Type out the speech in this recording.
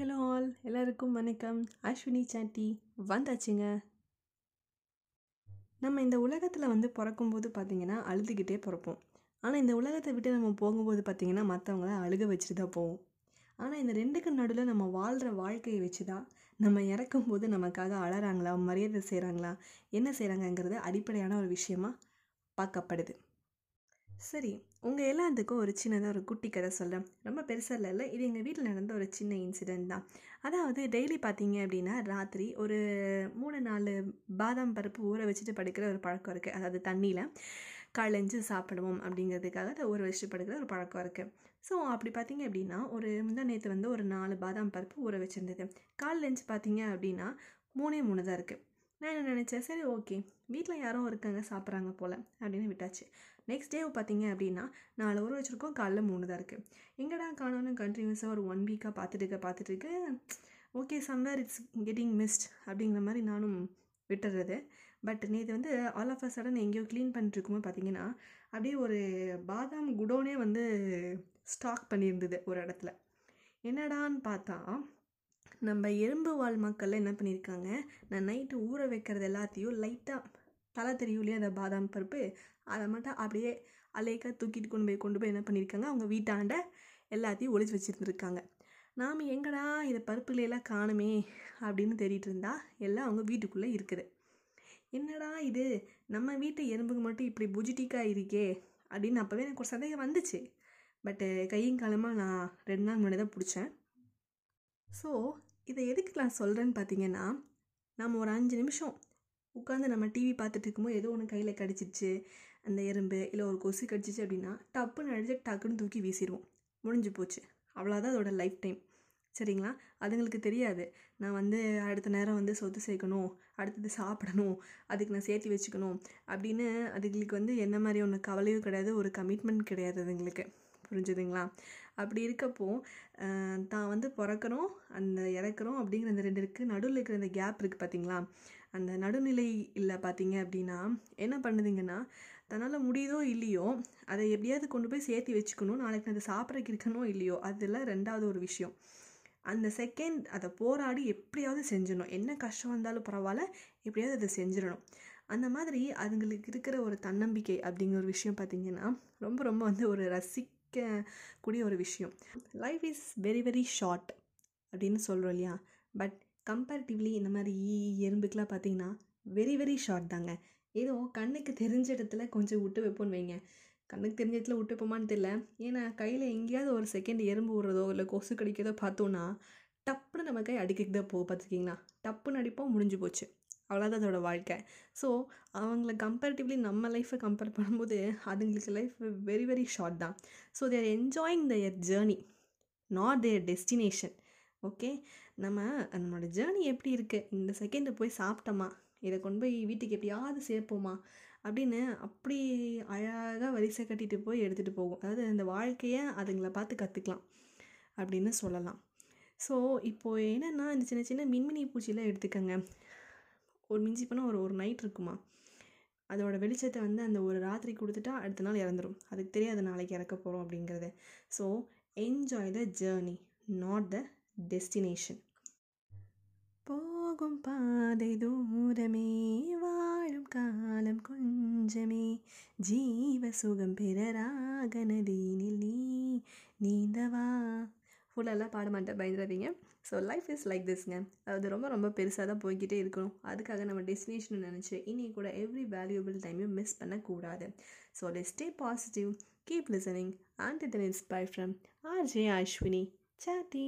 Hello all எல்லாருக்கும் வணக்கம். அஸ்வினி சாட்டி வந்தாச்சுங்க. நம்ம இந்த உலகத்தில் வந்து பிறக்கும்போது பார்த்திங்கன்னா அழுதுகிட்டே பிறப்போம். ஆனால் இந்த உலகத்தை விட்டு நம்ம போகும்போது பார்த்திங்கன்னா மற்றவங்கள அழுக வச்சுட்டு தான் போவோம். ஆனால் இந்த ரெண்டுக்கு நடுவில் நம்ம வாழ்கிற வாழ்க்கையை வச்சு தான் நம்ம இறக்கும்போது நமக்காக அழகிறாங்களா மரியாதை செய்கிறாங்களா என்ன செய்கிறாங்கங்கிறது அடிப்படையான ஒரு விஷயமா பார்க்கப்படுது. சரி உங்கள் எல்லாத்துக்கும் ஒரு சின்னதாக ஒரு குட்டி கதை சொல்கிறேன் ரொம்ப பெருசாக இல்லை இது எங்கள் வீட்டில் நடந்த ஒரு சின்ன இன்சிடெண்ட் தான். அதாவது டெய்லி பார்த்தீங்க அப்படின்னா ராத்திரி ஒரு மூணு நாலு பாதாம் பருப்பு ஊற வச்சுட்டு படுக்கிற ஒரு பழக்கம் இருக்குது அதாவது தண்ணியில் களைஞ்சு சாப்பிடுவோம் அப்படிங்கிறதுக்காக அதை ஊற வச்சுட்டு படுக்கிற ஒரு பழக்கம் இருக்குது ஸோ அப்படி பார்த்தீங்க அப்படின்னா ஒரு முந்தா நேற்று வந்து ஒரு நாலு பாதாம் பருப்பு ஊற வச்சுருந்தது. கால் பார்த்தீங்க அப்படின்னா மூணே மூணு தான் இருக்குது நான் என்ன நினச்சேன்? சரி ஓகே. வீட்டில் யாரும் இருக்காங்க சாப்பிட்றாங்க போல் அப்படின்னு விட்டாச்சு. நெக்ஸ்ட் டே பார்த்தீங்க அப்படின்னா நாலு ஊற வச்சுருக்கோம். காலைல மூணு தான் இருக்குது எங்கடா காணோன்னு கண்டினியூஸாக ஒரு ஒன் வீக்காக பார்த்துட்டு இருக்க பார்த்துட்டு இருக்க okay somewhere it's getting missed அப்படிங்கிற மாதிரி நானும் விட்டுறது. பட் நேற்று வந்து ஆல் ஆஃப் அ சடன் எங்கேயோ க்ளீன் பண்ணிட்டுருக்கும்போது பார்த்தீங்கன்னா அப்படியே ஒரு பாதாம் குடோனே வந்து ஸ்டாக் பண்ணியிருந்தது ஒரு இடத்துல. என்னடான்னு பார்த்தா நம்ம எறும்பு வாழ் மக்கள் என்ன பண்ணியிருக்காங்க? நான் நைட்டு ஊற வைக்கிறது எல்லாத்தையும் லைட்டாக தலை தெரியும்லையே அந்த பாதாம் பருப்பு? அதை மட்டும் அப்படியே அலைக்காக தூக்கிட்டு கொண்டு போய் கொண்டு போய் என்ன பண்ணியிருக்காங்க? அவங்க வீட்டாண்ட எல்லாத்தையும் ஒழிச்சு வச்சுருந்துருக்காங்க. நாம் எங்கடா இதை பருப்புலையெல்லாம் காணுமே அப்படின்னு தேடிட்டு இருந்தா எல்லாம் அவங்க வீட்டுக்குள்ளே இருக்குது. என்னடா இது? நம்ம வீட்டு எறும்புக்கு மட்டும் இப்படி புஜிட்டிக்காக இருக்கே அப்படின்னு அப்போவே எனக்கு ஒரு சந்தேகம் வந்துச்சு. பட்டு கையும் காலமாக நான் ரெண்டு நாள் முன்னாடி தான் பிடிச்சேன். ஸோ இதை எதுக்கு நான் சொல்கிறேன்னு பார்த்தீங்கன்னா நம்ம ஒரு அஞ்சு நிமிஷம் உட்காந்து நம்ம டிவி பார்த்துட்டு இருக்கும்போது ஏதோ ஒன்று கையில் கடிச்சிச்சு அந்த எறும்பு இல்லை ஒரு கொசு கடிச்சிச்சு அப்படின்னா டப்புன்னு அடிச்சு டக்குன்னு தூக்கி வீசிடுவோம் முடிஞ்சு போச்சு. அவ்வளோதான் அதோடய லைஃப் டைம் சரிங்களா? அதுங்களுக்கு தெரியாது. நான் வந்து அடுத்த நேரம் வந்து சொத்து சேர்க்கணும் அடுத்தது சாப்பிடணும் அதுக்கு நான் சேர்த்து வச்சுக்கணும் அப்படின்னு அதுங்களுக்கு வந்து என்ன மாதிரி ஒன்று கவலையும் கிடையாது ஒரு கமிட்மெண்ட் கிடையாது அதுங்களுக்கு. புரிஞ்சுதுங்களா? அப்படி இருக்கப்போ தான் வந்து பிறக்கிறோம் அந்த இறக்குறோம் அப்படிங்கிற அந்த ரெண்டு இருக்குது நடுவில் இருக்கிற அந்த கேப் இருக்குது பார்த்தீங்களா அந்த நடுநிலை இல்லை பார்த்தீங்க அப்படின்னா என்ன பண்ணுதுங்கன்னா தன்னால் முடியுதோ இல்லையோ அதை எப்படியாவது கொண்டு போய் சேர்த்து வச்சுக்கணும். நாளைக்கு அதை சாப்பிட்றக்கு இருக்கணும் இல்லையோ அதெல்லாம் ரெண்டாவது ஒரு விஷயம். அந்த செகண்ட் அதை போராடி எப்படியாவது செஞ்சிடணும். என்ன கஷ்டம் வந்தாலும் பரவாயில்ல எப்படியாவது அதை செஞ்சிடணும். அந்த மாதிரி அதுங்களுக்கு இருக்கிற ஒரு தன்னம்பிக்கை அப்படிங்கிற ஒரு விஷயம் பார்த்திங்கன்னா ரொம்ப ரொம்ப வந்து ஒரு ரசி ரசிக்க கூடிய ஒரு விஷயம். Life is very very short அப்படின்னு சொல்கிறோம் இல்லையா? பட் கம்பேரிட்டிவ்லி இந்த மாதிரி ஈ எறும்புக்கெலாம் பார்த்தீங்கன்னா வெரி வெரி ஷார்ட் தாங்க. ஏதோ கண்ணுக்கு தெரிஞ்ச இடத்துல கொஞ்சம் விட்டு வைப்போன்னு வைங்க. கண்ணுக்கு தெரிஞ்ச இடத்துல விட்டு வைப்போமான்னு தெரியல. ஏன்னா கையில் எங்கேயாவது ஒரு செகண்ட் எறும்பு விடுறதோ இல்லை கொசு கடிக்கிறதோ பார்த்தோன்னா டப்புன்னு நம்ம கை அடிக்கிட்டு தான் போகும். பார்த்துருக்கீங்களா? டப்புன்னு அடிப்போம் முடிஞ்சு போச்சு. அவ்வளோதான் அதோடய வாழ்க்கை. ஸோ அவங்கள கம்பேரிட்டிவ்லி நம்ம லைஃப்பை கம்பேர் பண்ணும்போது அதுங்களுக்கு லைஃப் வெரி வெரி ஷார்ட் தான். So they're enjoying their journey not their destination okay நம்ம நம்மளோட ஜேர்னி எப்படி இருக்குது இந்த செகண்டை போய் சாப்பிட்டோமா? இதை கொண்டு போய் வீட்டுக்கு எப்படியாவது சேர்ப்போமா? அப்படின்னு அப்படி அழகாக வரிசை கட்டிட்டு போய் எடுத்துகிட்டு போகும். அதாவது இந்த வாழ்க்கையை அதுங்களை பார்த்து கற்றுக்கலாம் அப்படின்னு சொல்லலாம். ஸோ இப்போது என்னென்னா இந்த சின்ன சின்ன மின்மினி பூச்சிலாம் எடுத்துக்கோங்க. ஒரு மிஞ்சி போனால் ஒரு ஒரு நைட் இருக்குமா? அதோட வெளிச்சத்தை வந்து அந்த ஒரு ராத்திரி கொடுத்துட்டா அடுத்த நாள் இறந்துடும் அதுக்கு தெரியாது நாளைக்கு இறக்க போகிறோம் அப்படிங்கிறது. So enjoy the journey not the destination போகும் பாதை தூரமே வாழும் காலம் கொஞ்சமே. ஜீவ சுகம் பிறராக நதியினில் நீ நீந்தவா? ஃபுல்லெல்லாம் பாட மாட்டேன் பயந்துடாதீங்க ஸோ லைஃப் இஸ் லைக் திஸ்ங்க அது ரொம்ப ரொம்ப பெருசாக தான் போய்கிட்டே இருக்கணும். அதுக்காக நம்ம டெஸ்டினேஷன் நினச்சி இனி கூட எவ்ரி வேல்யூபிள் டைமையும் மிஸ் பண்ணக்கூடாது. So let stay positive keep listening and it inspire from RJ Ashwini சாட்டி